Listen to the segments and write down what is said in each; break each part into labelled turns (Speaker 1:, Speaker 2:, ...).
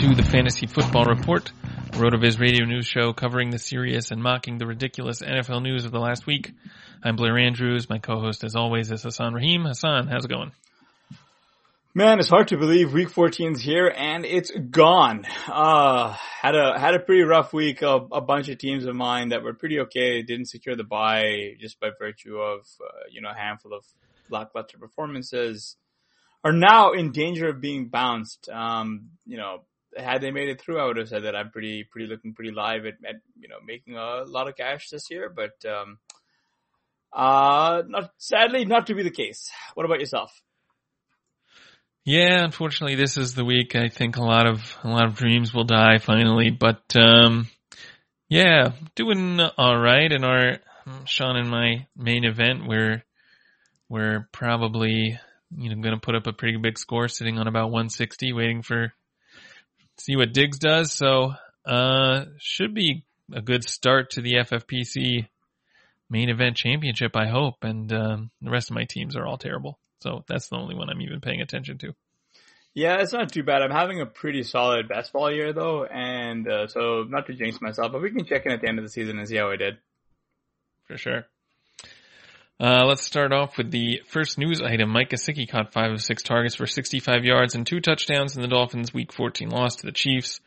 Speaker 1: To the Fantasy Football Report, RotoViz radio news show covering the serious and mocking the ridiculous NFL news of the last week. I'm Blair Andrews. My co-host, as always, is Hassan Rahim. Hassan, how's it going?
Speaker 2: Man, it's hard to believe week 14's here and it's gone. Uh, had a, had a pretty rough week. A, a bunch of teams of mine that were pretty okay didn't secure the bye just by virtue of, uh, you know, a handful of lackluster performances are now in danger of being bounced. Um, you know, had they made it through, I would have said that I'm pretty, pretty looking pretty live at, at you know, making a lot of cash this year, but, um, uh, not, sadly not to be the case. What about yourself?
Speaker 1: Yeah, unfortunately, this is the week. I think a lot of a lot of dreams will die finally. But um, yeah, doing all right in our Sean and my main event. We're we're probably you know going to put up a pretty big score, sitting on about 160, waiting for see what Diggs does. So uh, should be a good start to the FFPC main event championship. I hope, and um, the rest of my teams are all terrible. So that's the only one I'm even paying attention to.
Speaker 2: Yeah, it's not too bad. I'm having a pretty solid best ball year though, and uh, so not to jinx myself, but we can check in at the end of the season and see how I did.
Speaker 1: For sure. Uh, let's start off with the first news item. Mike Gesicki caught five of six targets for 65 yards and two touchdowns in the Dolphins' Week 14 loss to the Chiefs.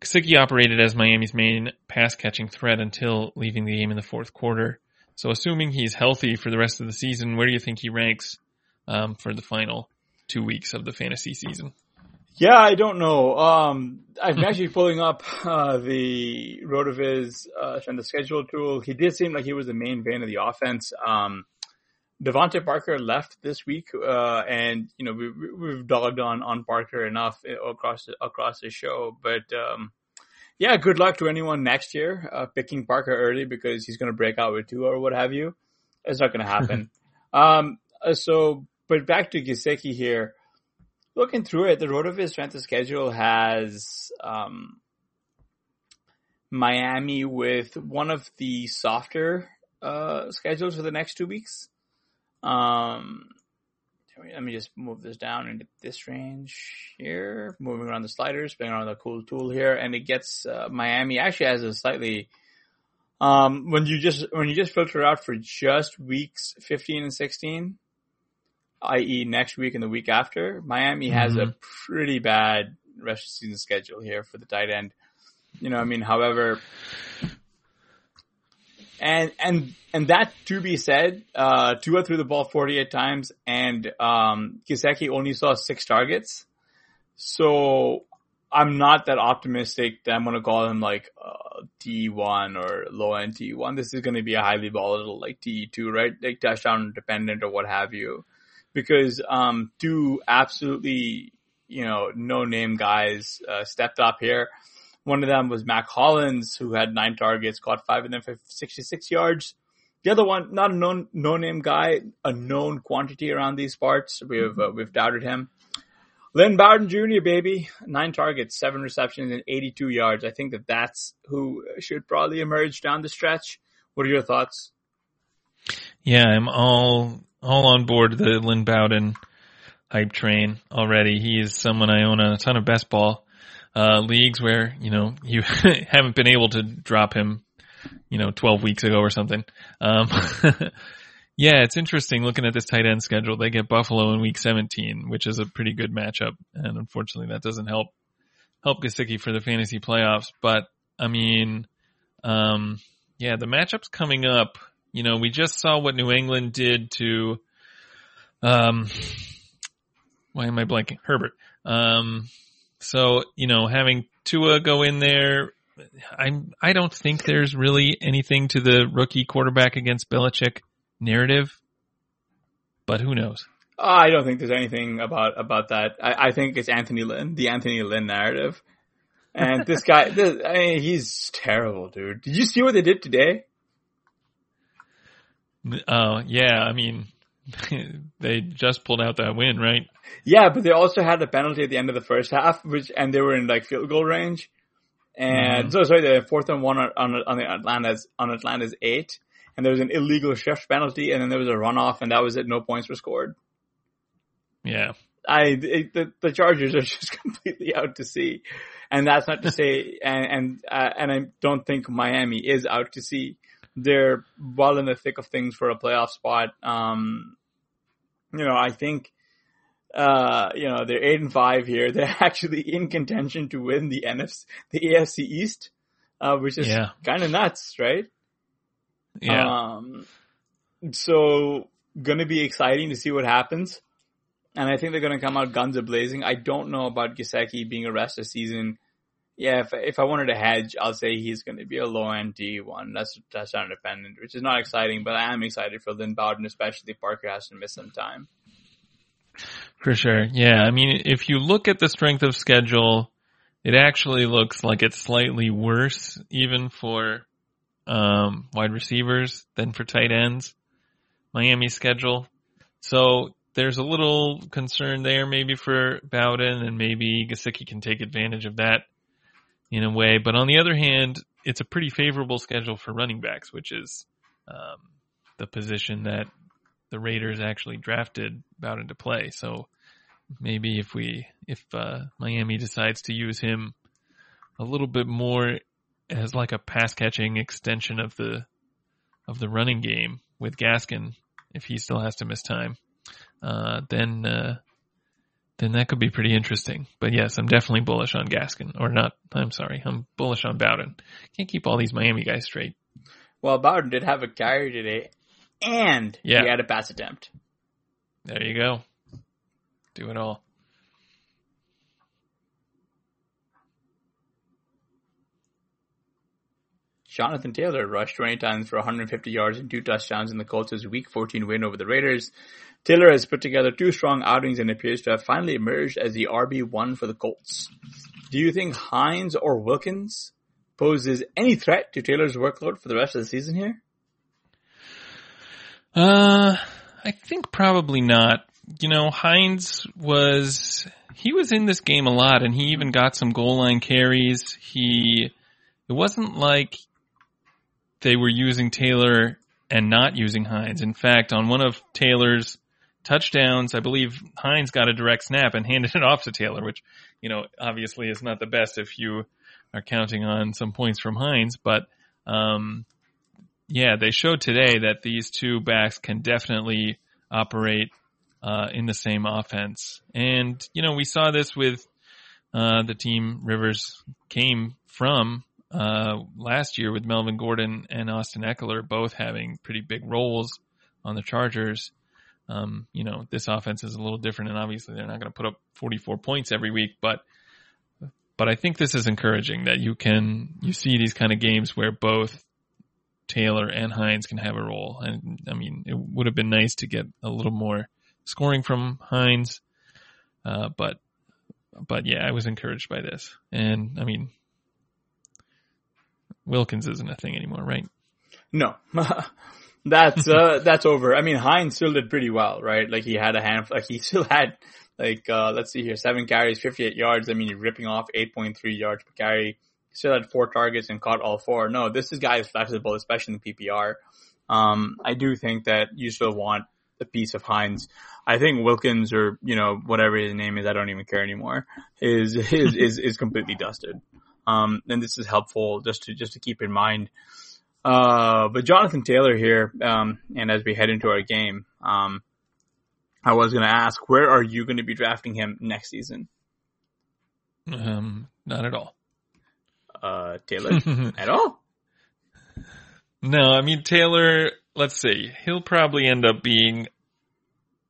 Speaker 1: Gesicki operated as Miami's main pass catching threat until leaving the game in the fourth quarter. So assuming he's healthy for the rest of the season, where do you think he ranks um, for the final two weeks of the fantasy season?
Speaker 2: Yeah, I don't know. Um, I'm actually pulling up uh, the Rotoviz uh, and the schedule tool. He did seem like he was the main vein of the offense. Um, DeVante Parker left this week, uh, and you know we, we've dogged on on Parker enough across the, across the show. But um, yeah, good luck to anyone next year uh, picking Parker early because he's going to break out with two or what have you. It's not going to happen. um, so but back to Gesicki here. Looking through it, the Rotoviz strength of schedule has um, Miami with one of the softer uh, schedules for the next two weeks. Um, let me just move this down into this range here, moving around the sliders, playing around the cool tool here, and it gets uh, Miami actually has a slightly um, when you just when you just filter out for just weeks 15 and 16 i.e., next week and the week after, Miami has mm-hmm. a pretty bad rest of season schedule here for the tight end. You know, I mean, however, and and and that to be said, uh, Tua threw the ball 48 times, and um, Gesicki only saw six targets. So I'm not that optimistic that I'm going to call him like uh, T1 or low end T1. This is going to be a highly volatile like T2, right? Like touchdown dependent or what have you. Because um, two absolutely, you know, no name guys uh, stepped up here. One of them was Mack Hollins, who had nine targets, caught five of them for 66 yards. The other one, not a known, no name guy, a known quantity around these parts. We've, uh, we've doubted him. Lynn Bowden Jr., baby, nine targets, seven receptions, and 82 yards. I think that that's who should probably emerge down the stretch. What are your thoughts?
Speaker 1: Yeah, I'm all all on board the Lynn Bowden hype train already. He is someone I own a ton of best ball uh, leagues where you know you haven't been able to drop him, you know, 12 weeks ago or something. Um, Yeah, it's interesting looking at this tight end schedule. They get Buffalo in week 17, which is a pretty good matchup. And unfortunately that doesn't help, help Gesicki for the fantasy playoffs. But I mean, um, yeah, the matchups coming up, you know, we just saw what New England did to, um, why am I blanking? Herbert. Um, so, you know, having Tua go in there, I'm, I don't think there's really anything to the rookie quarterback against Belichick narrative, but who knows?
Speaker 2: I don't think there's anything about about that. I, I think it's Anthony Lynn, the Anthony Lynn narrative. And this guy, this, I mean, he's terrible, dude. Did you see what they did today?
Speaker 1: Oh uh, yeah, I mean, they just pulled out that win, right?
Speaker 2: Yeah, but they also had a penalty at the end of the first half, which and they were in like field goal range. And mm-hmm. so sorry, the fourth and one on on, on the Atlanta's on Atlanta's eight, and there was an illegal shift penalty, and then there was a runoff, and that was it. No points were scored.
Speaker 1: Yeah,
Speaker 2: I it, the the Chargers are just completely out to sea, and that's not to say, and and uh, and I don't think Miami is out to sea. They're well in the thick of things for a playoff spot. Um, you know, I think. Uh, you know, they're eight and five here. They're actually in contention to win the NFC, the AFC East, uh, which is yeah. kind of nuts, right?
Speaker 1: Yeah.
Speaker 2: Um, so gonna be exciting to see what happens. And I think they're gonna come out guns a blazing. I don't know about Gesicki being a rest of season. Yeah, if if I wanted to hedge, I'll say he's going to be a low end D one. That's touchdown dependent, which is not exciting, but I am excited for Lynn Bowden, especially Parker has to miss some time.
Speaker 1: For sure, yeah. I mean, if you look at the strength of schedule, it actually looks like it's slightly worse, even for um, wide receivers than for tight ends. Miami schedule. So there's a little concern there maybe for Bowden and maybe Gesicki can take advantage of that in a way. But on the other hand, it's a pretty favorable schedule for running backs, which is um, the position that the Raiders actually drafted Bowden into play. So maybe if we, if uh, Miami decides to use him a little bit more as like a pass catching extension of the of the running game with Gaskin if he still has to miss time, uh, then uh, then that could be pretty interesting. But yes, I'm definitely bullish on Gaskin, or not. I'm sorry, I'm bullish on Bowden. Can't keep all these Miami guys straight.
Speaker 2: Well, Bowden did have a carry today, and yeah. he had a pass attempt.
Speaker 1: There you go. Do it all.
Speaker 2: Jonathan Taylor rushed 20 times for 150 yards and two touchdowns in the Colts' Week 14 win over the Raiders. Taylor has put together two strong outings and appears to have finally emerged as the RB1 for the Colts. Do you think Hines or Wilkins poses any threat to Taylor's workload for the rest of the season here?
Speaker 1: Uh, I think probably not. You know, Hines was, he was in this game a lot and he even got some goal line carries. He, it wasn't like they were using Taylor and not using Hines. In fact, on one of Taylor's touchdowns, I believe Hines got a direct snap and handed it off to Taylor, which, you know, obviously is not the best if you are counting on some points from Hines, but, um, yeah, they showed today that these two backs can definitely operate, uh, in the same offense. And, you know, we saw this with, uh, the team Rivers came from uh, last year with Melvin Gordon and Austin Ekeler both having pretty big roles on the Chargers. Um, you know, this offense is a little different and obviously they're not going to put up 44 points every week, but, but I think this is encouraging that you can, you see these kind of games where both Taylor and Hines can have a role. And I mean, it would have been nice to get a little more scoring from Hines. Uh, but, but yeah, I was encouraged by this. And I mean, Wilkins isn't a thing anymore, right?
Speaker 2: No. that's uh that's over. I mean Hines still did pretty well, right? Like he had a hand like he still had like uh let's see here, seven carries, fifty eight yards. I mean you're ripping off eight point three yards per carry. Still had four targets and caught all four. No, this is guy is flexible, especially in the PPR. Um I do think that you still want a piece of Hines. I think Wilkins or, you know, whatever his name is, I don't even care anymore, is is is, is completely dusted. Um and this is helpful just to just to keep in mind. Uh, but Jonathan Taylor here, um, and as we head into our game, um, I was going to ask, where are you going to be drafting him next season?
Speaker 1: Um, not at all.
Speaker 2: Uh, Taylor, at all?
Speaker 1: No, I mean Taylor. Let's see. He'll probably end up being.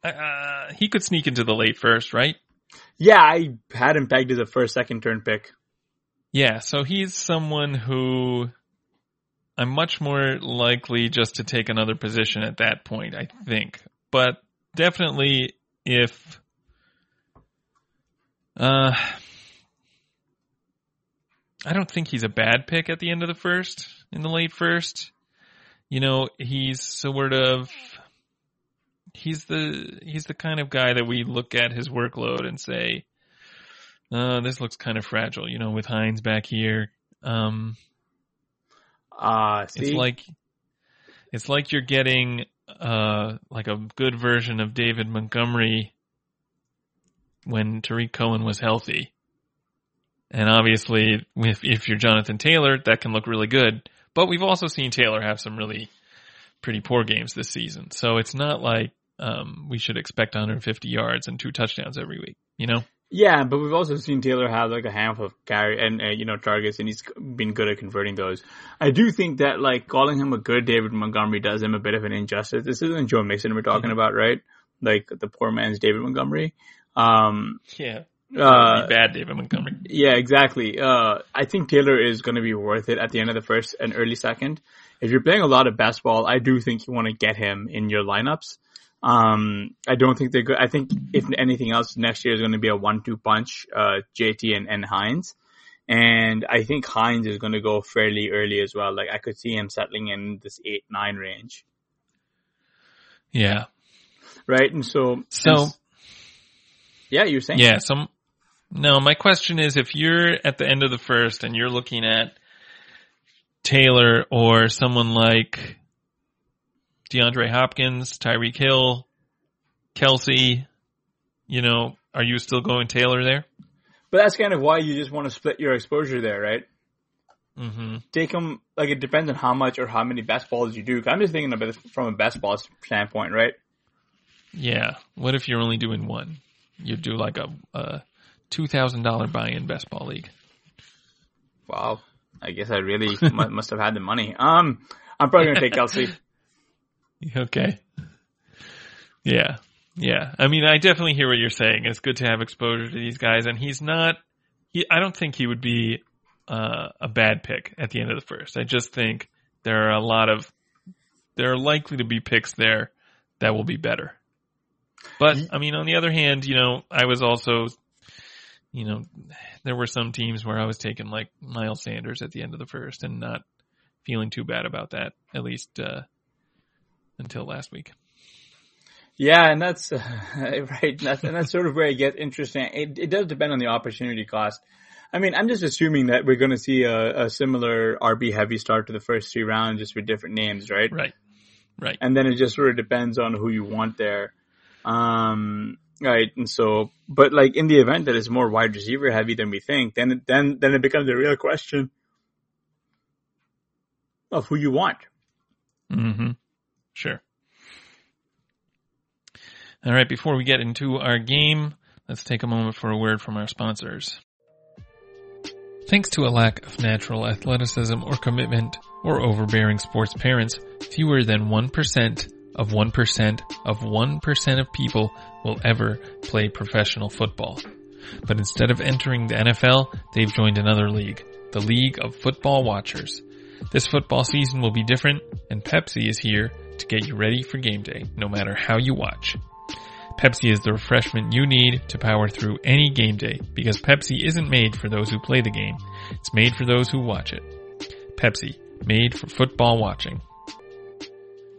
Speaker 1: Uh, he could sneak into the late first, right?
Speaker 2: Yeah, I had him pegged as a first, second turn pick.
Speaker 1: Yeah, so he's someone who I'm much more likely just to take another position at that point, I think. But definitely if uh I don't think he's a bad pick at the end of the first, in the late first. You know, he's sort of he's the he's the kind of guy that we look at his workload and say, uh, this looks kind of fragile, you know, with Hines back here. Um,
Speaker 2: uh, see?
Speaker 1: it's like it's like you're getting uh like a good version of David Montgomery when Tarik Cohen was healthy. And obviously, if if you're Jonathan Taylor, that can look really good. But we've also seen Taylor have some really pretty poor games this season. So it's not like um, we should expect 150 yards and two touchdowns every week. You know?
Speaker 2: Yeah, but we've also seen Taylor have like a handful of carry and uh, you know targets, and he's been good at converting those. I do think that like calling him a good David Montgomery does him a bit of an injustice. This isn't Joe Mixon we're talking mm-hmm. about, right? Like the poor man's David Montgomery. Um,
Speaker 1: yeah. Uh, bad David Montgomery.
Speaker 2: Yeah, exactly. Uh, I think Taylor is going to be worth it at the end of the first and early second. If you're playing a lot of best ball, I do think you want to get him in your lineups. Um, I don't think they're good. I think if anything else, next year is going to be a one-two punch, uh, JT and, and Hines. And I think Hines is going to go fairly early as well. Like I could see him settling in this eight, nine range.
Speaker 1: Yeah.
Speaker 2: Right. And so,
Speaker 1: so,
Speaker 2: yeah, you're saying,
Speaker 1: yeah, some, no, my question is if you're at the end of the first and you're looking at Taylor or someone like DeAndre Hopkins, Tyreek Hill, Kelce, you know, are you still going Taylor there?
Speaker 2: But that's kind of why you just want to split your exposure there, right?
Speaker 1: Mm-hmm.
Speaker 2: Take them like it depends on how much or how many best balls you do. I'm just thinking about it from a best ball standpoint, right?
Speaker 1: Yeah. What if you're only doing one? You do like a, a two thousand dollar buy-in best ball league.
Speaker 2: Wow. I guess I really must have had the money. Um, I'm probably gonna take Kelce.
Speaker 1: okay. Yeah. Yeah. I mean, I definitely hear what you're saying. It's good to have exposure to these guys, and he's not. He, I don't think he would be uh, a bad pick at the end of the first. I just think there are a lot of there are likely to be picks there that will be better. But I mean, on the other hand, you know, I was also you know, there were some teams where I was taking like Miles Sanders at the end of the first and not feeling too bad about that, at least uh, until last week.
Speaker 2: Yeah, and that's uh, right. That's, and that's sort of where it gets interesting. It, it does depend on the opportunity cost. I mean, I'm just assuming that we're going to see a, a similar RB heavy start to the first three rounds, just with different names, right?
Speaker 1: Right. Right.
Speaker 2: And then it just sort of depends on who you want there. Um, Right. And so, but like in the event that it's more wide receiver heavy than we think, then, then, then it becomes a real question of who you want.
Speaker 1: Mm-hmm. Sure. All right. Before we get into our game, let's take a moment for a word from our sponsors. Thanks to a lack of natural athleticism or commitment or overbearing sports parents, fewer than 1% of 1% of 1% of people will ever play professional football. But instead of entering the NFL, they've joined another league, the League of Football Watchers. This football season will be different, and Pepsi is here to get you ready for game day, no matter how you watch. Pepsi is the refreshment you need to power through any game day because Pepsi isn't made for those who play the game. It's made for those who watch it. Pepsi, made for football watching.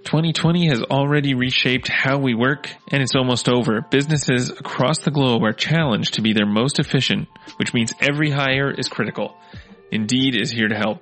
Speaker 1: 2020 has already reshaped how we work and it's almost over. Businesses across the globe are challenged to be their most efficient, which means every hire is critical. Indeed is here to help.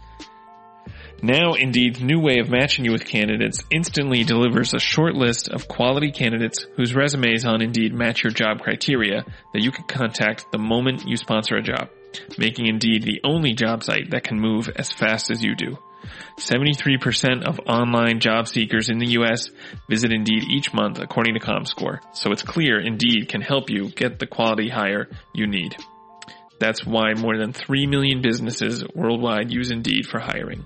Speaker 1: Now, Indeed's new way of matching you with candidates instantly delivers a short list of quality candidates whose resumes on Indeed match your job criteria that you can contact the moment you sponsor a job, making Indeed the only job site that can move as fast as you do. 73% of online job seekers in the US visit Indeed each month according to ComScore. So it's clear Indeed can help you get the quality hire you need. That's why more than 3 million businesses worldwide use Indeed for hiring.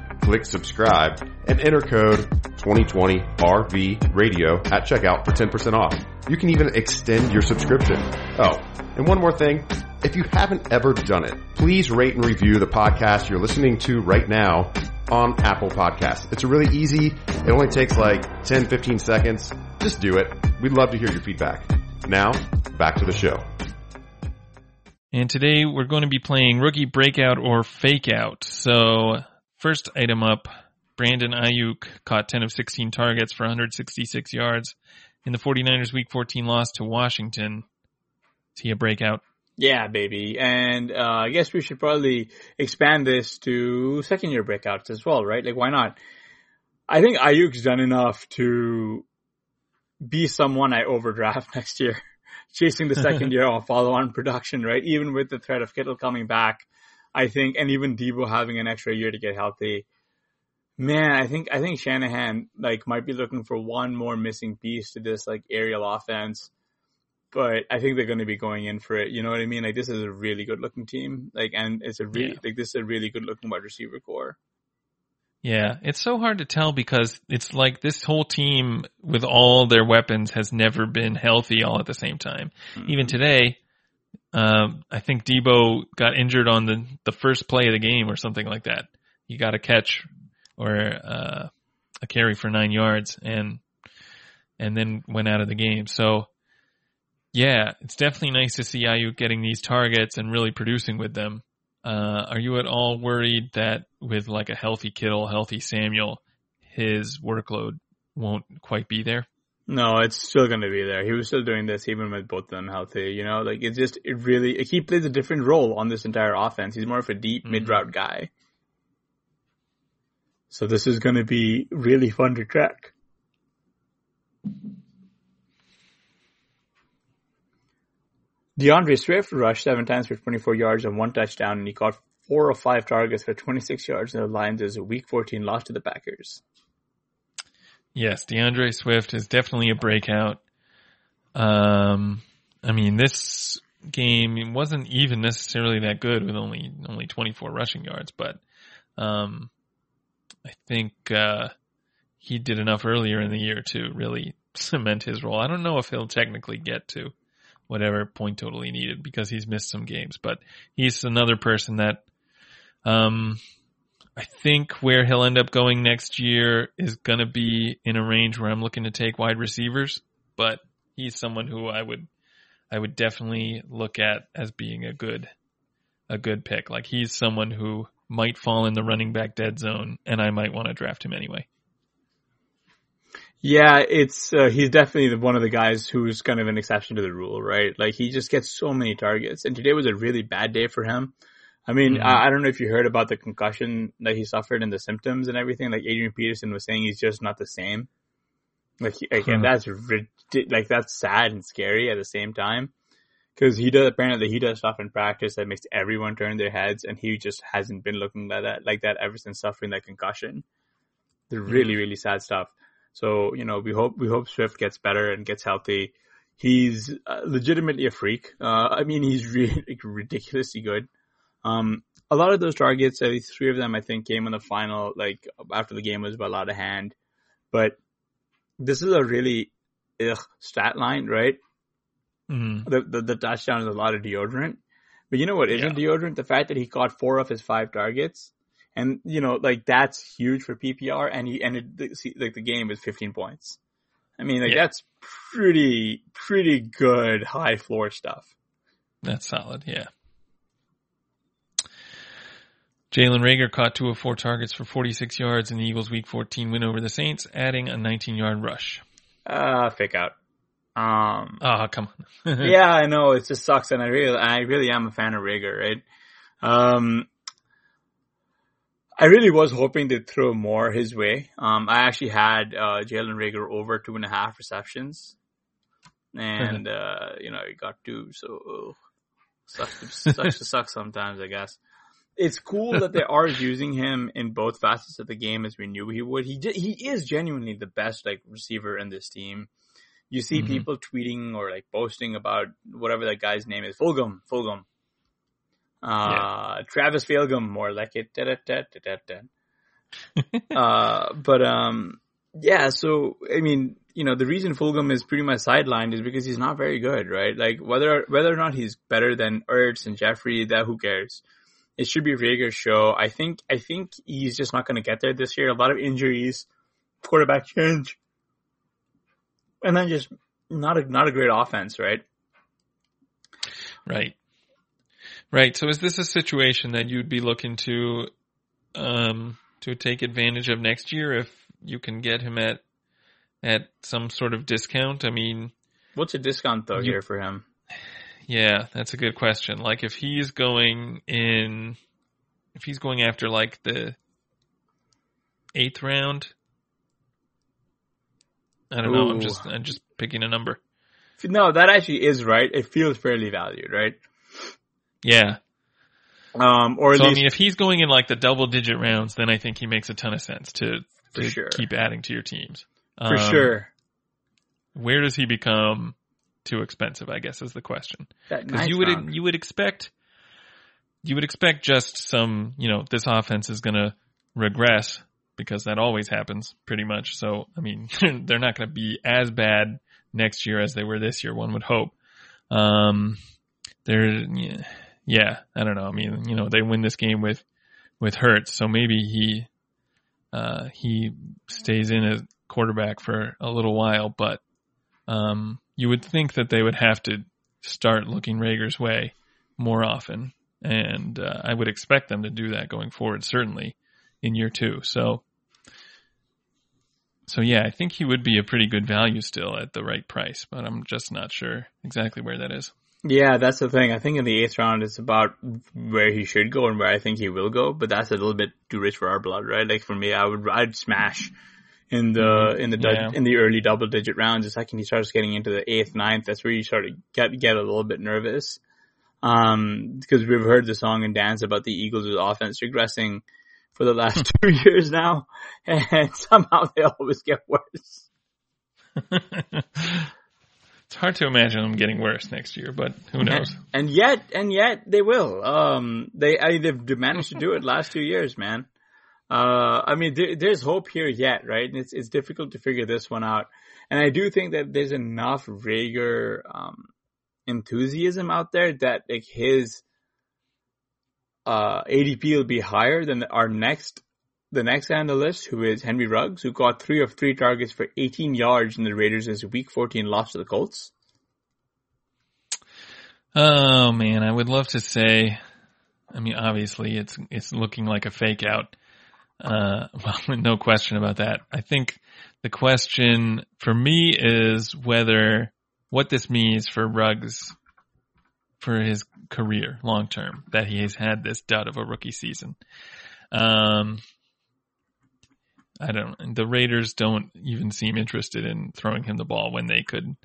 Speaker 3: click subscribe, and enter code 2020RV Radio at checkout for 10% off. You can even extend your subscription. Oh, and one more thing. If you haven't ever done it, please rate and review the podcast you're listening to right now on Apple Podcasts. It's really easy. It only takes like 10, 15 seconds. Just do it. We'd love to hear your feedback. Now, back to the show.
Speaker 1: And today we're going to be playing rookie breakout or fake out. So first item up, Brandon Aiyuk caught 10 of 16 targets for 166 yards in the 49ers week 14 loss to Washington. Is he a breakout?
Speaker 2: Yeah, baby. And uh, I guess we should probably expand this to second year breakouts as well, right? Like, why not? I think Aiyuk's done enough to be someone I overdraft next year, chasing the second year of follow on production, right? Even with the threat of Kittle coming back, I think, and even Deebo having an extra year to get healthy. Man, I think, I think Shanahan, like, might be looking for one more missing piece to this, like, aerial offense but I think they're going to be going in for it. You know what I mean? Like this is a really good looking team. Like, and it's a really, yeah. like this is a really good looking wide receiver corps.
Speaker 1: Yeah, it's so hard to tell because it's like this whole team with all their weapons has never been healthy all at the same time. Mm-hmm. Even today, um, I think Deebo got injured on the the first play of the game or something like that. He got a catch or uh, a carry for nine yards and and then went out of the game. So yeah, it's definitely nice to see Aiyuk getting these targets and really producing with them. Uh, are you at all worried that with like a healthy Kittle, healthy Samuel, his workload won't quite be there?
Speaker 2: No, it's still going to be there. He was still doing this even with both of them healthy. You know, like it's just it really he plays a different role on this entire offense. He's more of a deep mm-hmm. mid route guy. So this is going to be really fun to track. D'Andre Swift rushed seven times for 24 yards and one touchdown, and he caught four or five targets for 26 yards in the Lions' as a Week 14 loss to the Packers.
Speaker 1: Yes, D'Andre Swift is definitely a breakout. Um, I mean, this game wasn't even necessarily that good with only only 24 rushing yards, but um, I think uh, he did enough earlier in the year to really cement his role. I don't know if he'll technically get to whatever point total he needed because he's missed some games. But he's another person that, um, I think where he'll end up going next year is going to be in a range where I'm looking to take wide receivers, but he's someone who I would, I would definitely look at as being a good, a good pick. Like he's someone who might fall in the running back dead zone and I might want to draft him anyway.
Speaker 2: Yeah, it's uh, he's definitely one of the guys who's kind of an exception to the rule, right? Like he just gets so many targets, and today was a really bad day for him. I mean, mm-hmm. I, I, don't know if you heard about the concussion that he suffered and the symptoms and everything. Like Adrian Peterson was saying, he's just not the same. Like again, that's like that's sad and scary at the same time because he does apparently he does stuff in practice that makes everyone turn their heads, and he just hasn't been looking like that like that ever since suffering that concussion. The really mm-hmm. really sad stuff. So, you know, we hope, we hope Swift gets better and gets healthy. He's uh, legitimately a freak. Uh, I mean, he's really ridiculously good. Um, a lot of those targets, at least three of them, I think came in the final, like after the game was a lot of hand, but this is a really ugh, stat line, right? Mm-hmm. The, the, the touchdown is a lot of deodorant. But you know what isn't yeah. deodorant? The fact that he caught four of his five targets and you know, like that's huge for PPR. And he ended the, like the game with 15 points. I mean, like yeah. that's pretty pretty good high floor stuff.
Speaker 1: That's solid, yeah. Jalen Reagor caught two of four targets for 46 yards in the Eagles' Week 14 win over the Saints, adding a 19-yard rush.
Speaker 2: Uh, fake out. Um.
Speaker 1: Oh, come
Speaker 2: on. yeah, I know it just sucks, and I really, I really am a fan of Reagor, right? Um, I really was hoping to throw more his way. Um, I actually had uh, Jalen Reagor over two and a half receptions, and uh, you know he got two, so oh, sucks to, sucks to suck sometimes, I guess. It's cool that they are using him in both facets of the game as we knew he would. He he is genuinely the best like receiver in this team. You see mm-hmm. people tweeting or like boasting about whatever that guy's name is, Fulgham, Fulgham. Uh, yeah. Travis Fulgham, more like it. Da, da, da, uh, but, um, yeah, so, I mean, you know, the reason Fulgham is pretty much sidelined is because he's not very good, right? Like, whether, whether or not he's better than Ertz and Jeffery, that who cares? It should be Reagor's show. I think, I think he's just not going to get there this year. A lot of injuries, quarterback change, and then just not a, not a great offense, right?
Speaker 1: Right. Right. So is this a situation that you'd be looking to um to take advantage of next year if you can get him at at some sort of discount? I mean,
Speaker 2: what's a discount though you, here for him?
Speaker 1: Yeah, that's a good question. Like if he's going in if he's going after like the 8th round I don't Ooh. know, I'm just I'm just picking a number.
Speaker 2: No, that actually is right. It feels fairly valued, right?
Speaker 1: Yeah.
Speaker 2: Um, or
Speaker 1: so,
Speaker 2: least,
Speaker 1: I mean, if he's going in like the double digit rounds, then I think he makes a ton of sense to, to sure. keep adding to your teams.
Speaker 2: For um, sure.
Speaker 1: Where does he become too expensive? I guess is the question. Because you would round. you would expect you would expect just some you know this offense is going to regress because that always happens pretty much. So I mean they're not going to be as bad next year as they were this year. One would hope. Um, they're yeah, I don't know. I mean, you know, they win this game with with Hurts, so maybe he uh, he stays in as quarterback for a little while, but um, you would think that they would have to start looking Reagor's way more often, and uh, I would expect them to do that going forward, certainly in year two. So, so yeah, I think he would be a pretty good value still at the right price, but I'm just not sure exactly where that is.
Speaker 2: Yeah, that's the thing. I think in the eighth round, it's about where he should go and where I think he will go, but that's a little bit too rich for our blood, right? Like for me, I would, I'd smash in the, mm-hmm. in the, yeah. in the early double digit rounds. The second he starts getting into the eighth, ninth, that's where you start to get, get a little bit nervous. Um, because we've heard the song and dance about the Eagles' offense regressing for the last two years now, and somehow they always get worse.
Speaker 1: It's hard to imagine them getting worse next year, but who knows?
Speaker 2: And, and yet, and yet they will. Um, they I, they've managed to do it last two years, man. Uh, I mean, there, there's hope here yet, right? And It's it's difficult to figure this one out, and I do think that there's enough Reagor um, enthusiasm out there that like his uh, ADP will be higher than our next the next list, who is Henry Ruggs, who got three of three targets for 18 yards in the Raiders' Week 14 loss to the Colts.
Speaker 1: Oh man, I would love to say. I mean, obviously, it's it's looking like a fake out. Uh, well, no question about that. I think the question for me is whether what this means for Ruggs for his career long term that he has had this dud of a rookie season. Um, I don't. The Raiders don't even seem interested in throwing him the ball when they could,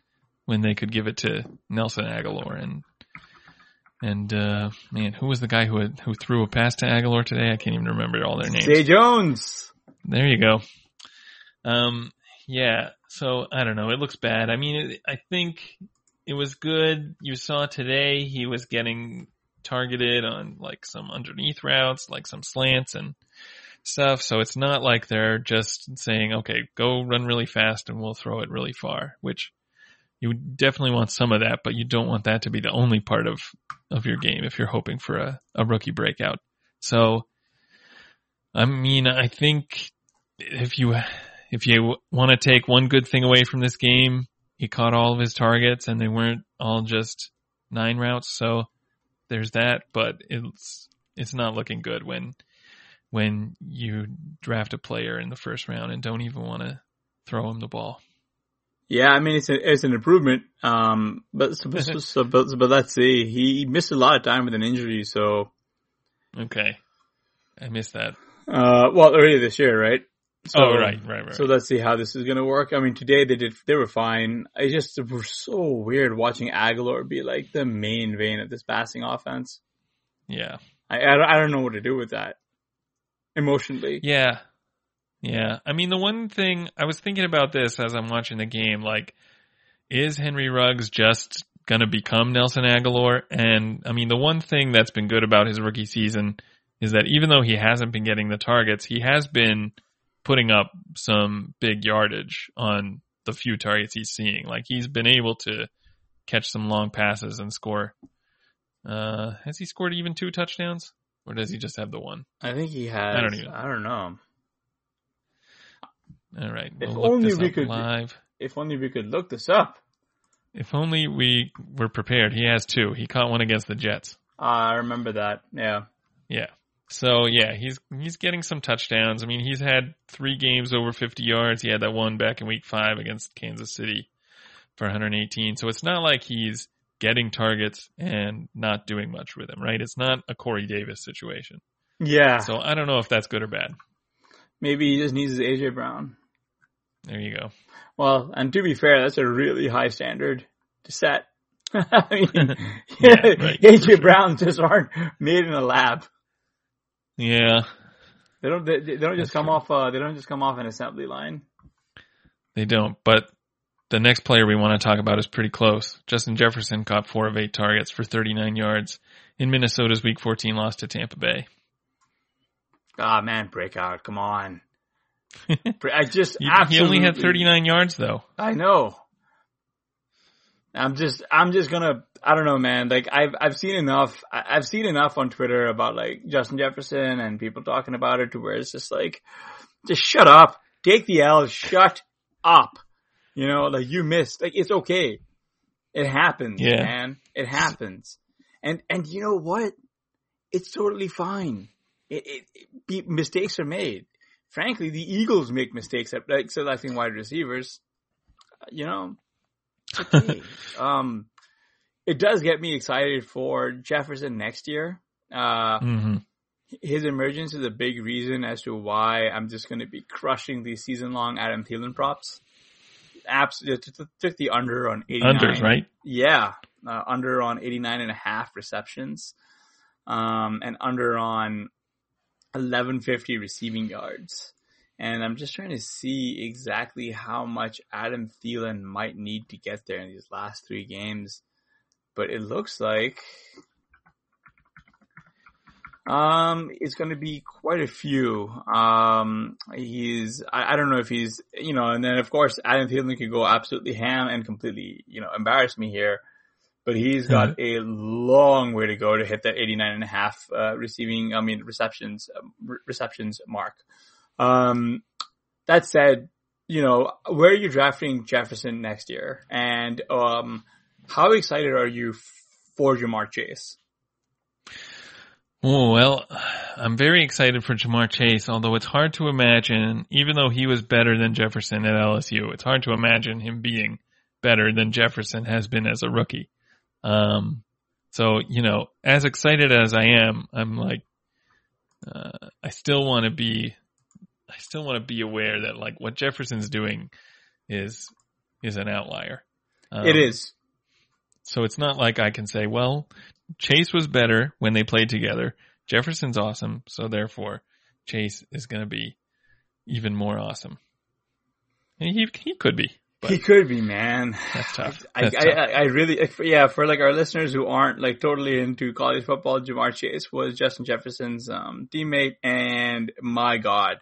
Speaker 1: when they could give it to Nelson Agholor and and uh, man, who was the guy who had, who threw a pass to Agholor today? I can't even remember all their names.
Speaker 2: Jay Jones.
Speaker 1: There you go. Um, yeah. So I don't know. It looks bad. I mean, it, I think it was good. You saw today he was getting targeted on like some underneath routes, like some slants and stuff. So it's not like they're just saying, okay, go run really fast and we'll throw it really far, which you definitely want some of that, but you don't want that to be the only part of, of your game if you're hoping for a, a rookie breakout. So, I mean, I think if you, if you want to take one good thing away from this game, he caught all of his targets and they weren't all just nine routes. So there's that, but it's, it's not looking good when, when you draft a player in the first round and don't even want to throw him the ball.
Speaker 2: Yeah, I mean it's a, it's an improvement. Um, but so, so, but, but let's see, he missed a lot of time with an injury. So
Speaker 1: okay, I missed that.
Speaker 2: Uh, well, earlier this year, right?
Speaker 1: So, oh, right, right, right.
Speaker 2: So let's see how this is going to work. I mean, today they did, they were fine. I just, it was so weird watching Agholor be like the main vein of this passing offense.
Speaker 1: Yeah.
Speaker 2: I, I, I don't know what to do with that emotionally.
Speaker 1: Yeah. Yeah. I mean, the one thing I was thinking about this as I'm watching the game, like, is Henry Ruggs just going to become Nelson Agholor? And I mean, the one thing that's been good about his rookie season is that even though he hasn't been getting the targets, he has been putting up some big yardage on the few targets he's seeing. Like he's been able to catch some long passes and score. Uh, has he scored even two touchdowns, or does he just have the one?
Speaker 2: I think he has. I don't even. I don't know.
Speaker 1: All right.
Speaker 2: We'll if only we could live. If only we could look this up.
Speaker 1: If only we were prepared. He has two. He caught one against the Jets.
Speaker 2: Uh, I remember that. Yeah.
Speaker 1: Yeah. So yeah, he's he's getting some touchdowns. I mean, he's had three games over 50 yards. He had that one back in Week Five against Kansas City for 118. So it's not like he's getting targets and not doing much with them, right? It's not a Corey Davis situation.
Speaker 2: Yeah.
Speaker 1: So I don't know if that's good or bad.
Speaker 2: Maybe he just needs his AJ Brown.
Speaker 1: There you go.
Speaker 2: Well, and to be fair, that's a really high standard to set. I mean, yeah, right, AJ sure. Browns just aren't made in a lab.
Speaker 1: Yeah.
Speaker 2: They don't. They, they don't just that's come true. off. Uh, they don't just come off an assembly line.
Speaker 1: They don't. But the next player we want to talk about is pretty close. Justin Jefferson caught four of eight targets for 39 yards in Minnesota's Week 14 loss to Tampa Bay.
Speaker 2: Ah, oh, man, breakout! Come on. I just
Speaker 1: he, he only had 39 yards though.
Speaker 2: I know. I'm just, I'm just gonna, I don't know, man. Like I've, I've seen enough, I've seen enough on Twitter about like Justin Jefferson and people talking about it to where it's just like, just shut up, take the L, shut up. You know, like you missed, like it's okay. It happens, yeah. man. It happens. And, and you know what? It's totally fine. It, it, mistakes are made frankly, the Eagles make mistakes at like selecting wide receivers. You know, okay. um, it does get me excited for Jefferson next year. Uh, mm-hmm. his emergence is a big reason as to why I'm just going to be crushing these season long Adam Thielen props. Absolutely took the under on 89.
Speaker 1: Unders, right?
Speaker 2: Yeah. Uh, under on 89 and a half receptions. Um, and under on 1150 receiving yards. And I'm just trying to see exactly how much Adam Thielen might need to get there in these last three games. But it looks like um, it's going to be quite a few. Um, he's, I, I, don't know if he's, you know, and then of course Adam Thielen could go absolutely ham and completely, you know, embarrass me here. But he's got a long way to go to hit that 89 and a half, uh, receiving, I mean, receptions, uh, re- receptions mark. Um, that said, you know, where are you drafting Jefferson next year? And, um, how excited are you for Ja'Marr Chase?
Speaker 1: Oh, well, I'm very excited for Ja'Marr Chase, although it's hard to imagine, even though he was better than Jefferson at LSU, it's hard to imagine him being better than Jefferson has been as a rookie. Um, so, you know, as excited as I am, I'm like, uh, I still want to be, I still want to be aware that like what Jefferson's doing is, is an outlier.
Speaker 2: Um, it is.
Speaker 1: So it's not like I can say, well, Chase was better when they played together. Jefferson's awesome, so therefore Chase is going to be even more awesome. And he he could be.
Speaker 2: He could be, man.
Speaker 1: That's tough.
Speaker 2: That's I, tough. I, I really, yeah, for like our listeners who aren't like totally into college football, Ja'Marr Chase was Justin Jefferson's um, teammate, and my God,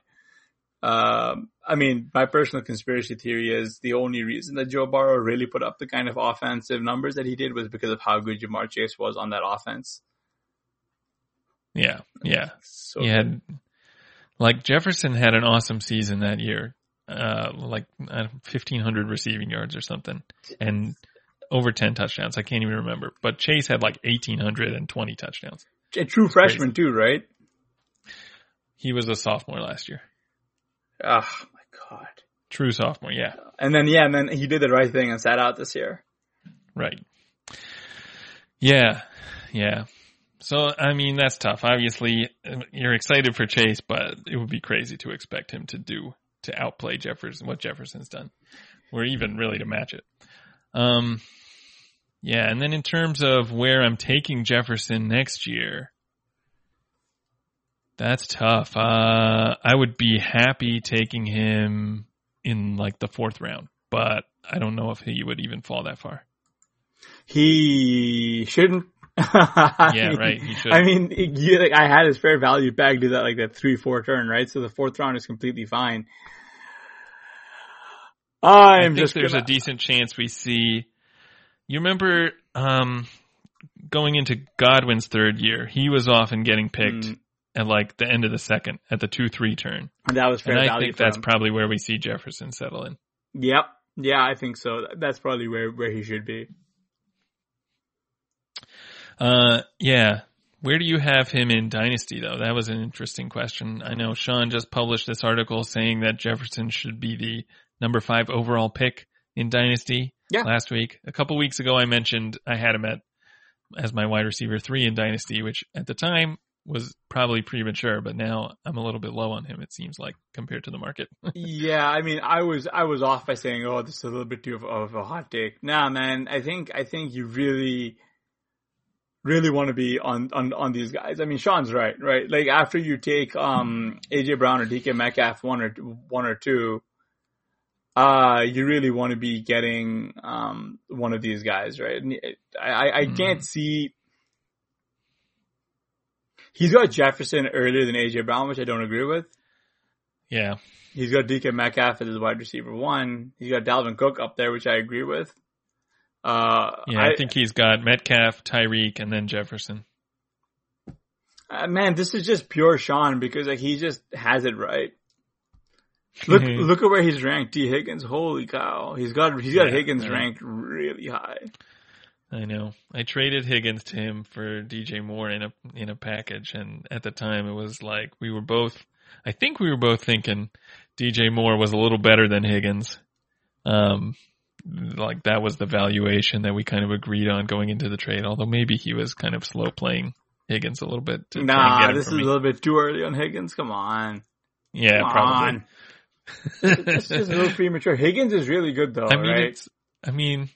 Speaker 2: um, I mean, my personal conspiracy theory is the only reason that Joe Burrow really put up the kind of offensive numbers that he did was because of how good Ja'Marr Chase was on that offense.
Speaker 1: Yeah, yeah. So he had, like Jefferson had an awesome season that year, uh, like uh, 1500 receiving yards or something and over 10 touchdowns. I can't even remember, but Chase had like 1820 touchdowns.
Speaker 2: A true freshman too, right?
Speaker 1: He was a sophomore last year.
Speaker 2: Oh my god.
Speaker 1: True sophomore, yeah.
Speaker 2: And then yeah, and then he did the right thing and sat out this year.
Speaker 1: Right. Yeah. Yeah. So I mean that's tough. Obviously you're excited for Chase, but it would be crazy to expect him to do to outplay Jefferson what Jefferson's done. Or even really to match it. Um yeah, and then in terms of where I'm taking Jefferson next year, that's tough. Uh, I would be happy taking him in like the fourth round, but I don't know if he would even fall that far.
Speaker 2: He shouldn't.
Speaker 1: yeah, right.
Speaker 2: I mean, you, like, I had his fair value back to that like that three four turn, right? So the fourth round is completely fine. I'm just.
Speaker 1: There's gonna... a decent chance we see. You remember um, going into Godwin's third year, he was often getting picked mm at like the end of the second at the two three turn.
Speaker 2: And that was fair
Speaker 1: and
Speaker 2: I
Speaker 1: think that's him. probably where we see Jefferson settle in.
Speaker 2: Yep. Yeah, I think so. That's probably where where he should be.
Speaker 1: Uh, yeah. Where do you have him in Dynasty though? That was an interesting question. I know Sean just published this article saying that Jefferson should be the number five overall pick in Dynasty
Speaker 2: yeah.
Speaker 1: last week. A couple weeks ago I mentioned I had him at as my wide receiver three in Dynasty, which at the time was probably premature, but now I'm a little bit low on him. It seems like compared to the market.
Speaker 2: yeah, I mean, I was I was off by saying, "Oh, this is a little bit too of, of a hot take." Nah, man, I think I think you really, really want to be on on on these guys. I mean, Sean's right, right? Like after you take um AJ Brown or DK Metcalf one or one or two, uh, you really want to be getting um one of these guys, right? And I I, mm. can't see He's got Jefferson earlier than AJ Brown, which I don't agree with.
Speaker 1: Yeah.
Speaker 2: He's got DK Metcalf as his wide receiver one. He's got Dalvin Cook up there, which I agree with. Uh,
Speaker 1: yeah, I, I, think he's got Metcalf, Tyreek, and then Jefferson.
Speaker 2: Uh, man, this is just pure Sean because like he just has it right. Look, look at where he's ranked. Tee Higgins, holy cow, he's got he's got yeah, Higgins ranked really high.
Speaker 1: I know. I traded Higgins to him for DJ Moore in a in a package, and at the time it was like we were both. I think we were both thinking DJ Moore was a little better than Higgins. Um, like that was the valuation that we kind of agreed on going into the trade. Although maybe he was kind of slow playing Higgins a little bit. To
Speaker 2: nah, this is me. a little bit too early on Higgins. Come on.
Speaker 1: Yeah, Come probably. On.
Speaker 2: it's just a little premature. Higgins is really good though, I
Speaker 1: mean,
Speaker 2: right?
Speaker 1: I mean,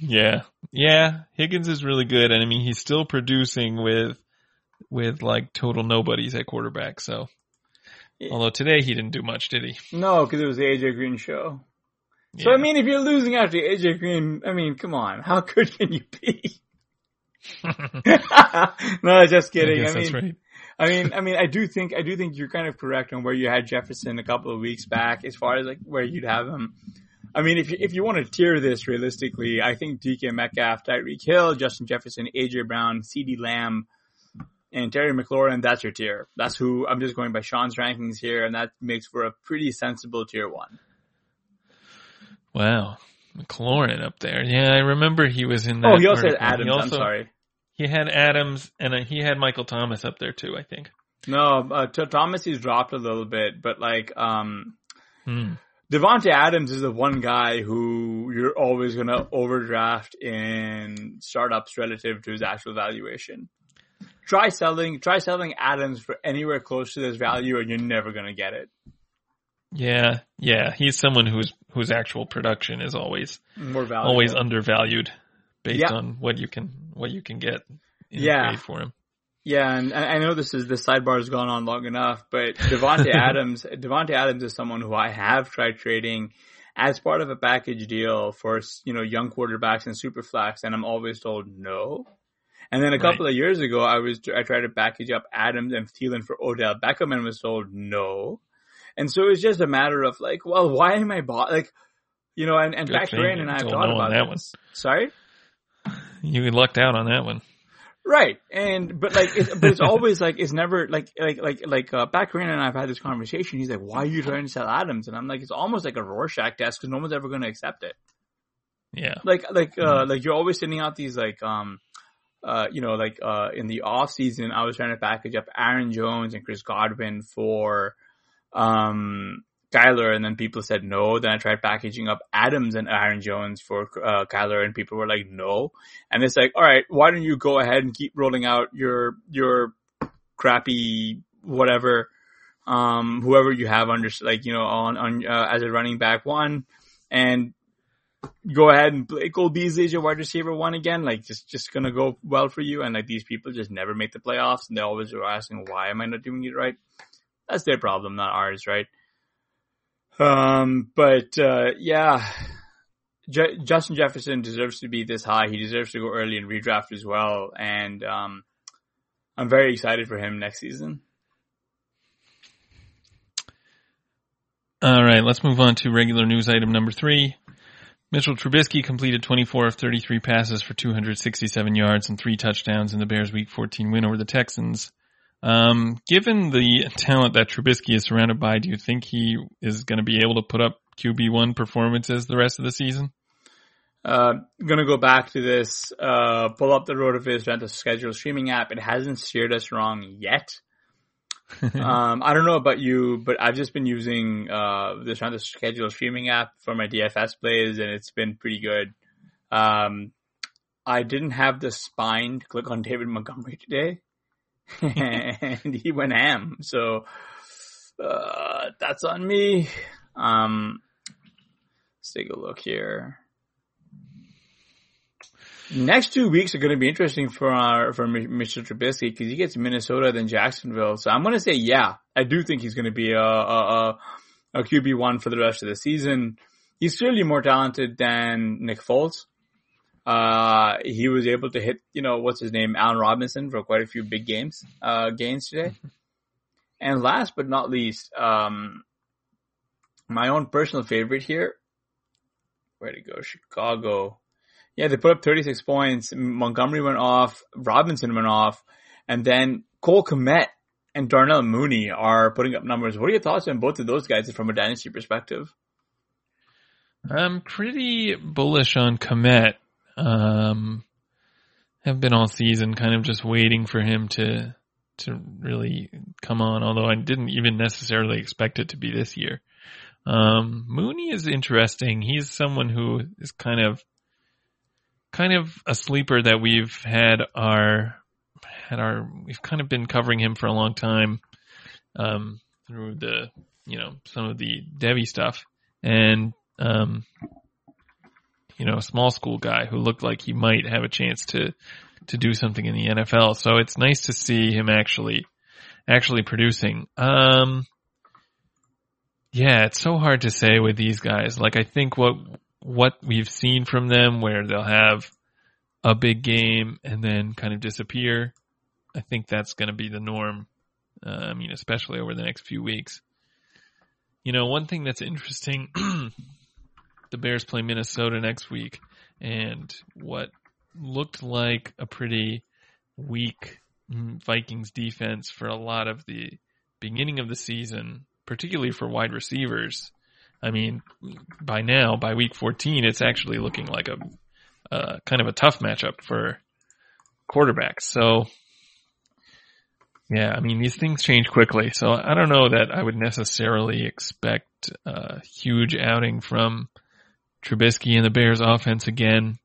Speaker 1: yeah. Yeah. Higgins is really good. And I mean, he's still producing with, with like total nobodies at quarterback. So, although today he didn't do much, did he?
Speaker 2: No, because it was the AJ Green show. So, yeah. I mean, if you're losing after AJ Green, I mean, come on. How good can you be? no, just kidding. I, I mean, right. I mean, I mean, I do think, I do think you're kind of correct on where you had Jefferson a couple of weeks back as far as like where you'd have him. I mean, if you, if you want to tier this realistically, I think DK Metcalf, Tyreek Hill, Justin Jefferson, AJ Brown, CeeDee Lamb, and Terry McLaurin, that's your tier. That's who I'm just going by Sean's rankings here, and that makes for a pretty sensible tier one.
Speaker 1: Wow. McLaurin up there. Yeah, I remember he was in that.
Speaker 2: Oh, he also
Speaker 1: article.
Speaker 2: had Adams.
Speaker 1: He
Speaker 2: I'm sorry.
Speaker 1: He had Adams, and uh, he had Michael Thomas up there too. I think.
Speaker 2: No, uh, Thomas he's dropped a little bit, but like um,
Speaker 1: Hmm.
Speaker 2: Davante Adams is the one guy who you're always going to overdraft in startups relative to his actual valuation. Try selling, try selling Adams for anywhere close to this value, and you're never going to get it.
Speaker 1: Yeah, yeah, he's someone whose whose actual production is always
Speaker 2: More valuable.
Speaker 1: always undervalued based
Speaker 2: Yeah.
Speaker 1: on what you can what you can get in
Speaker 2: Yeah.
Speaker 1: for him.
Speaker 2: Yeah, and I know this is the sidebar has gone on long enough, but Davante Adams, Davante Adams is someone who I have tried trading as part of a package deal for you know young quarterbacks and superflex, and I'm always told no. And then a couple of years ago, I was I tried to package up Adams and Thielen for Odell Beckham, and was told no. And so it's just a matter of like, well, why am I bought like, you know? And, and
Speaker 1: Good
Speaker 2: back
Speaker 1: thing
Speaker 2: and I have thought about
Speaker 1: that
Speaker 2: this. Sorry.
Speaker 1: You lucked out on that one.
Speaker 2: Right, and but like, it's, but it's always like it's never like like like like uh, back Rand and I have had this conversation. He's like, "Why are you trying to sell Adams?" And I'm like, "It's almost like a Rorschach test because no one's ever going to accept it."
Speaker 1: Yeah.
Speaker 2: Like like uh like you're always sending out these like um uh you know like uh in the off season I was trying to package up Aaron Jones and Chris Godwin for um Kyler and then people said no. Then I tried packaging up Adams and Aaron Jones for uh, Kyler and people were like no. And it's like, all right, why don't you go ahead and keep rolling out your your crappy whatever um whoever you have under like you know on on uh, as a running back one and go ahead and play Cole Beasley as your wide receiver one again. Like just just gonna go well for you. And like these people just never make the playoffs, and they always are asking why am I not doing it right. That's their problem, not ours, right? Um, but uh, yeah, J- Justin Jefferson deserves to be this high. He deserves to go early and redraft as well. And um, I'm very excited for him next season.
Speaker 1: All right, let's move on to regular news item number three. Mitchell Trubisky completed 24 of 33 passes for 267 yards and three touchdowns in the Bears' Week 14 win over the Texans. Um, given the talent that Trubisky is surrounded by, do you think he is going to be able to put up QB1 performances the rest of the season?
Speaker 2: Uh, gonna go back to this, uh, pull up the RotoViz rental schedule streaming app. It hasn't steered us wrong yet. um, I don't know about you, but I've just been using, uh, this rental schedule streaming app for my DFS plays and it's been pretty good. Um, I didn't have the spine to click on David Montgomery today and he went ham. So, uh, that's on me. Um, let's take a look here. Next two weeks are going to be interesting for our, for Mr. Trubisky because he gets Minnesota then Jacksonville. So I'm going to say, yeah, I do think he's going to be a, a, a, a QB one for the rest of the season. He's clearly more talented than Nick Foles. Uh, he was able to hit, you know, what's his name, Allen Robinson for quite a few big games, uh, gains today. and last but not least, um, my own personal favorite here. Where to go? Chicago. Yeah, they put up 36 points. Montgomery went off. Robinson went off. And then Cole Kmet and Darnell Mooney are putting up numbers. What are your thoughts on both of those guys from a dynasty perspective?
Speaker 1: I'm pretty bullish on Kmet. Um, have been all season kind of just waiting for him to, to really come on, although I didn't even necessarily expect it to be this year. Um, Mooney is interesting. He's someone who is kind of, kind of a sleeper that we've had our, had our, we've kind of been covering him for a long time, um, through the, you know, some of the Devy stuff and, um, you know, a small school guy who looked like he might have a chance to, to do something in the NFL. So it's nice to see him actually, actually producing. Um, yeah, it's so hard to say with these guys. Like I think what, what we've seen from them where they'll have a big game and then kind of disappear. I think that's going to be the norm. Uh, I mean, especially over the next few weeks. You know, one thing that's interesting the Bears play Minnesota next week, and what looked like a pretty weak Vikings defense for a lot of the beginning of the season, particularly for wide receivers. I mean, by now, by week 14, it's actually looking like a uh, kind of a tough matchup for quarterbacks. So, yeah, I mean, these things change quickly. So I don't know that I would necessarily expect a huge outing from Trubisky and the Bears offense again.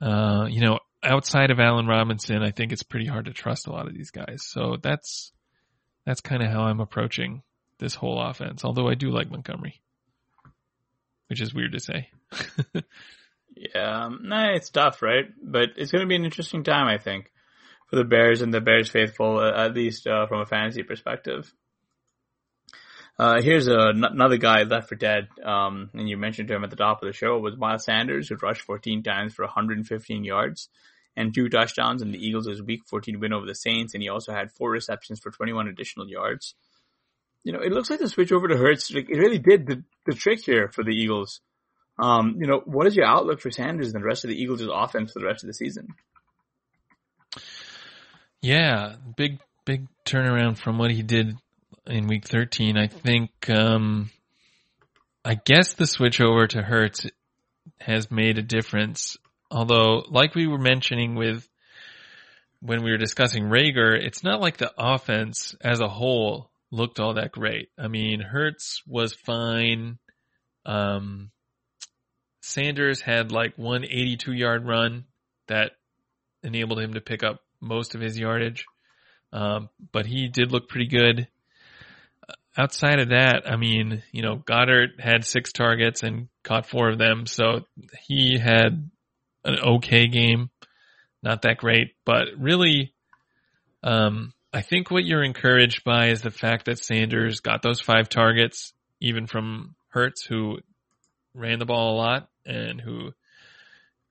Speaker 1: Uh, you know, outside of Allen Robinson, I think it's pretty hard to trust a lot of these guys. So that's, that's kind of how I'm approaching this whole offense. Although I do like Montgomery, which is weird to say.
Speaker 2: yeah, um, nah, it's tough, right? But it's going to be an interesting time, I think, for the Bears and the Bears faithful, at least uh, from a fantasy perspective. Uh, here's a, another guy left for dead, um, and you mentioned to him at the top of the show was Miles Sanders, who rushed 14 times for 115 yards and two touchdowns in the Eagles' Week 14 win over the Saints, and he also had four receptions for 21 additional yards. You know, it looks like the switch over to Hurts, it really did the, the trick here for the Eagles. Um, you know, what is your outlook for Sanders and the rest of the Eagles' offense for the rest of the season?
Speaker 1: Yeah, big, big turnaround from what he did in week 13. I think, um, I guess the switch over to Hurts has made a difference. Although, like we were mentioning with when we were discussing Reagor, it's not like the offense as a whole looked all that great. I mean, Hurts was fine. Um, Sanders had like one 82 yard run that enabled him to pick up most of his yardage. Um, but he did look pretty good outside of that, I mean, you know, Goedert had six targets and caught four of them, so he had an okay game, not that great, but really, um, I think what you're encouraged by is the fact that Sanders got those five targets, even from Hurts, who ran the ball a lot and who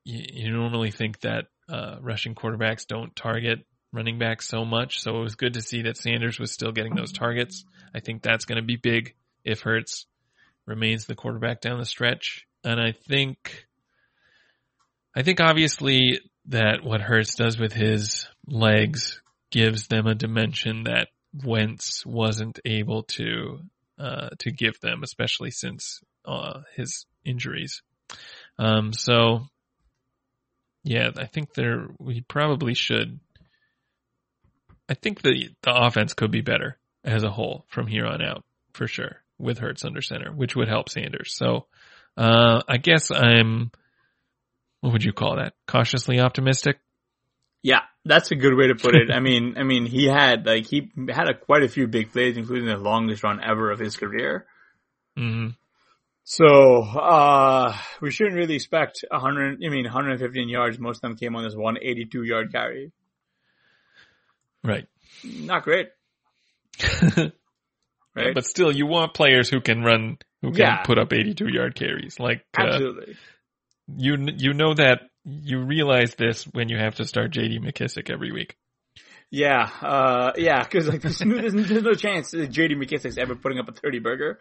Speaker 1: you, you normally think that uh, rushing quarterbacks don't target running back so much. So it was good to see that Sanders was still getting those targets. I think that's going to be big if Hurts remains the quarterback down the stretch. And I think, I think obviously that what Hurts does with his legs gives them a dimension that Wentz wasn't able to, uh, to give them, especially since, uh, his injuries. Um, so yeah, I think there, we probably should I think the the offense could be better as a whole from here on out for sure with Hurts under center, which would help Sanders. So uh, I guess I'm what would you call that? Cautiously optimistic.
Speaker 2: Yeah, that's a good way to put it. I mean, I mean, he had like he had a, quite a few big plays, including the longest run ever of his career.
Speaker 1: Mm-hmm.
Speaker 2: So uh, we shouldn't really expect 100. I mean, 115 yards. Most of them came on this 182 yard carry.
Speaker 1: Right.
Speaker 2: Not great.
Speaker 1: right. Yeah, but still, you want players who can run, who can yeah. put up 82 yard carries. Like,
Speaker 2: absolutely.
Speaker 1: Uh, you, you know that you realize this when you have to start JD McKissic every week.
Speaker 2: Yeah, uh, yeah, cause like there's, there's, there's no chance that JD McKissic's ever putting up a 30 burger.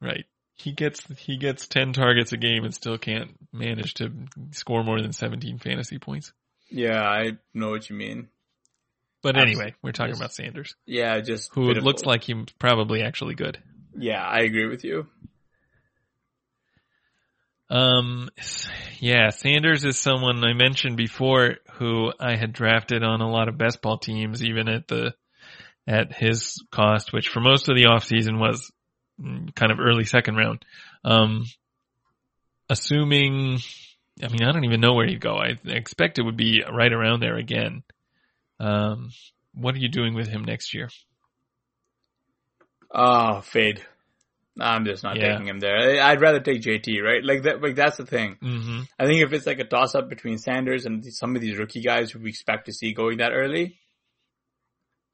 Speaker 1: Right. He gets, he gets 10 targets a game and still can't manage to score more than 17 fantasy points.
Speaker 2: Yeah, I know what you mean.
Speaker 1: But anyway, we're talking just, about Sanders.
Speaker 2: Yeah, just
Speaker 1: who pitiful. looks like he's probably actually good.
Speaker 2: Yeah, I agree with you.
Speaker 1: Um, yeah, Sanders is someone I mentioned before who I had drafted on a lot of best ball teams, even at the, at his cost, which for most of the offseason was kind of early second round. Um, assuming, I mean, I don't even know where he'd go. I expect it would be right around there again. Um, what are you doing with him next year?
Speaker 2: Oh, fade. I'm just not yeah. taking him there. I'd rather take JT, right? Like that, like that's the thing.
Speaker 1: Mm-hmm.
Speaker 2: I think if it's like a toss up between Sanders and some of these rookie guys who we expect to see going that early,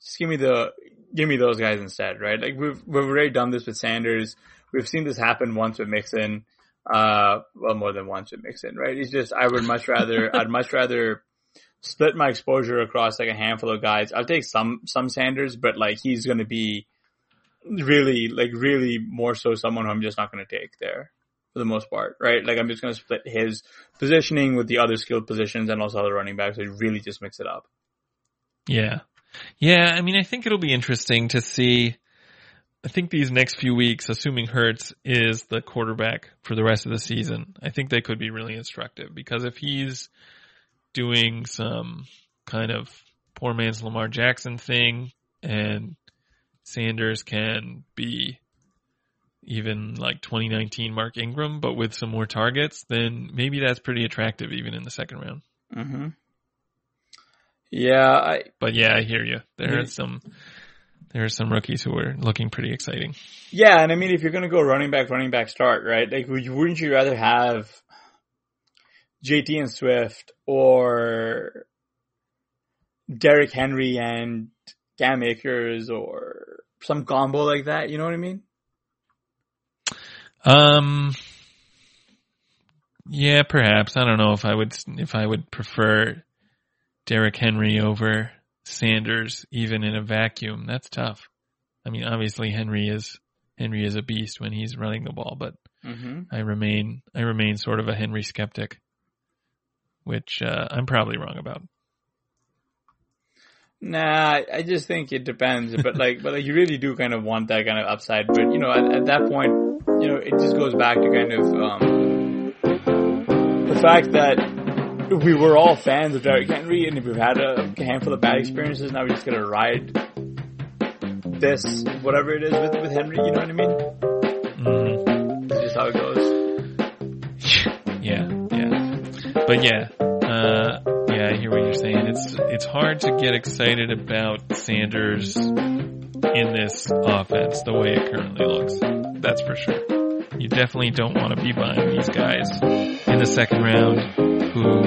Speaker 2: just give me the, give me those guys instead, right? Like we've, we've already done this with Sanders. We've seen this happen once with Mixon, uh, well, more than once with Mixon, right? It's just, I would much rather, I'd much rather split my exposure across like a handful of guys. I'll take some some Sanders, but like he's going to be really like really more so someone who I'm just not going to take there. for the most part, right? Like I'm just going to split his positioning with the other skilled positions and also other running backs. So really just mix it up.
Speaker 1: Yeah. Yeah. I mean, I think it'll be interesting to see. I think these next few weeks, assuming Hurts is the quarterback for the rest of the season, I think they could be really instructive because if he's doing some kind of poor man's Lamar Jackson thing and Sanders can be even like 2019 Mark Ingram, but with some more targets, then maybe that's pretty attractive even in the second round.
Speaker 2: Mm-hmm. Yeah, I,
Speaker 1: but yeah, I hear you. There are some there are some rookies who are looking pretty exciting.
Speaker 2: Yeah, and I mean, if you're going to go running back, running back start, right? Like, wouldn't you rather have JT and Swift or Derrick Henry and Cam Akers or some combo like that? You know what I mean?
Speaker 1: Um, yeah, perhaps. I don't know if I would if I would prefer Derrick Henry over Sanders even in a vacuum. That's tough. I mean, obviously Henry is Henry is a beast when he's running the ball, but mm-hmm. I remain I remain sort of a Henry skeptic, which uh, I'm probably wrong about.
Speaker 2: Nah, I just think it depends. But like, but like, you really do kind of want that kind of upside. But you know, at, at that point, you know, it just goes back to kind of um, the fact that we were all fans of Derrick Henry, and if we've had a handful of bad experiences. Now we're just gonna ride this, whatever it is, with with Henry. You know what I mean? Mm.
Speaker 1: But yeah. Uh, yeah, I hear what you're saying. It's it's hard to get excited about Sanders in this offense the way it currently looks. That's for sure. You definitely don't want to be buying these guys in the second round who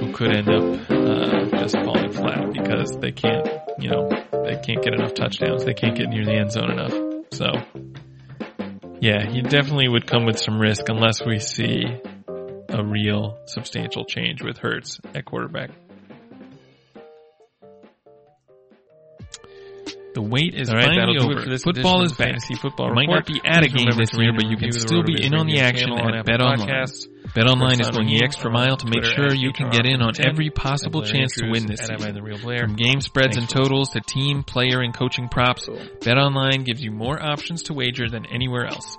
Speaker 1: who could end up uh, just falling flat because they can't, you know, they can't get enough touchdowns. They can't get near the end zone enough. So, yeah, he definitely would come with some risk unless we see a real substantial change with Hurts at quarterback. The wait is right, finally over. Football is back. Fantasy football might not be at a game this year, but you can still be in on the action at BetOnline. BetOnline is going the extra mile to make sure you can get in on every possible chance to win this season. From game spreads and totals to team, player, and coaching props, BetOnline gives you more options to wager than anywhere else.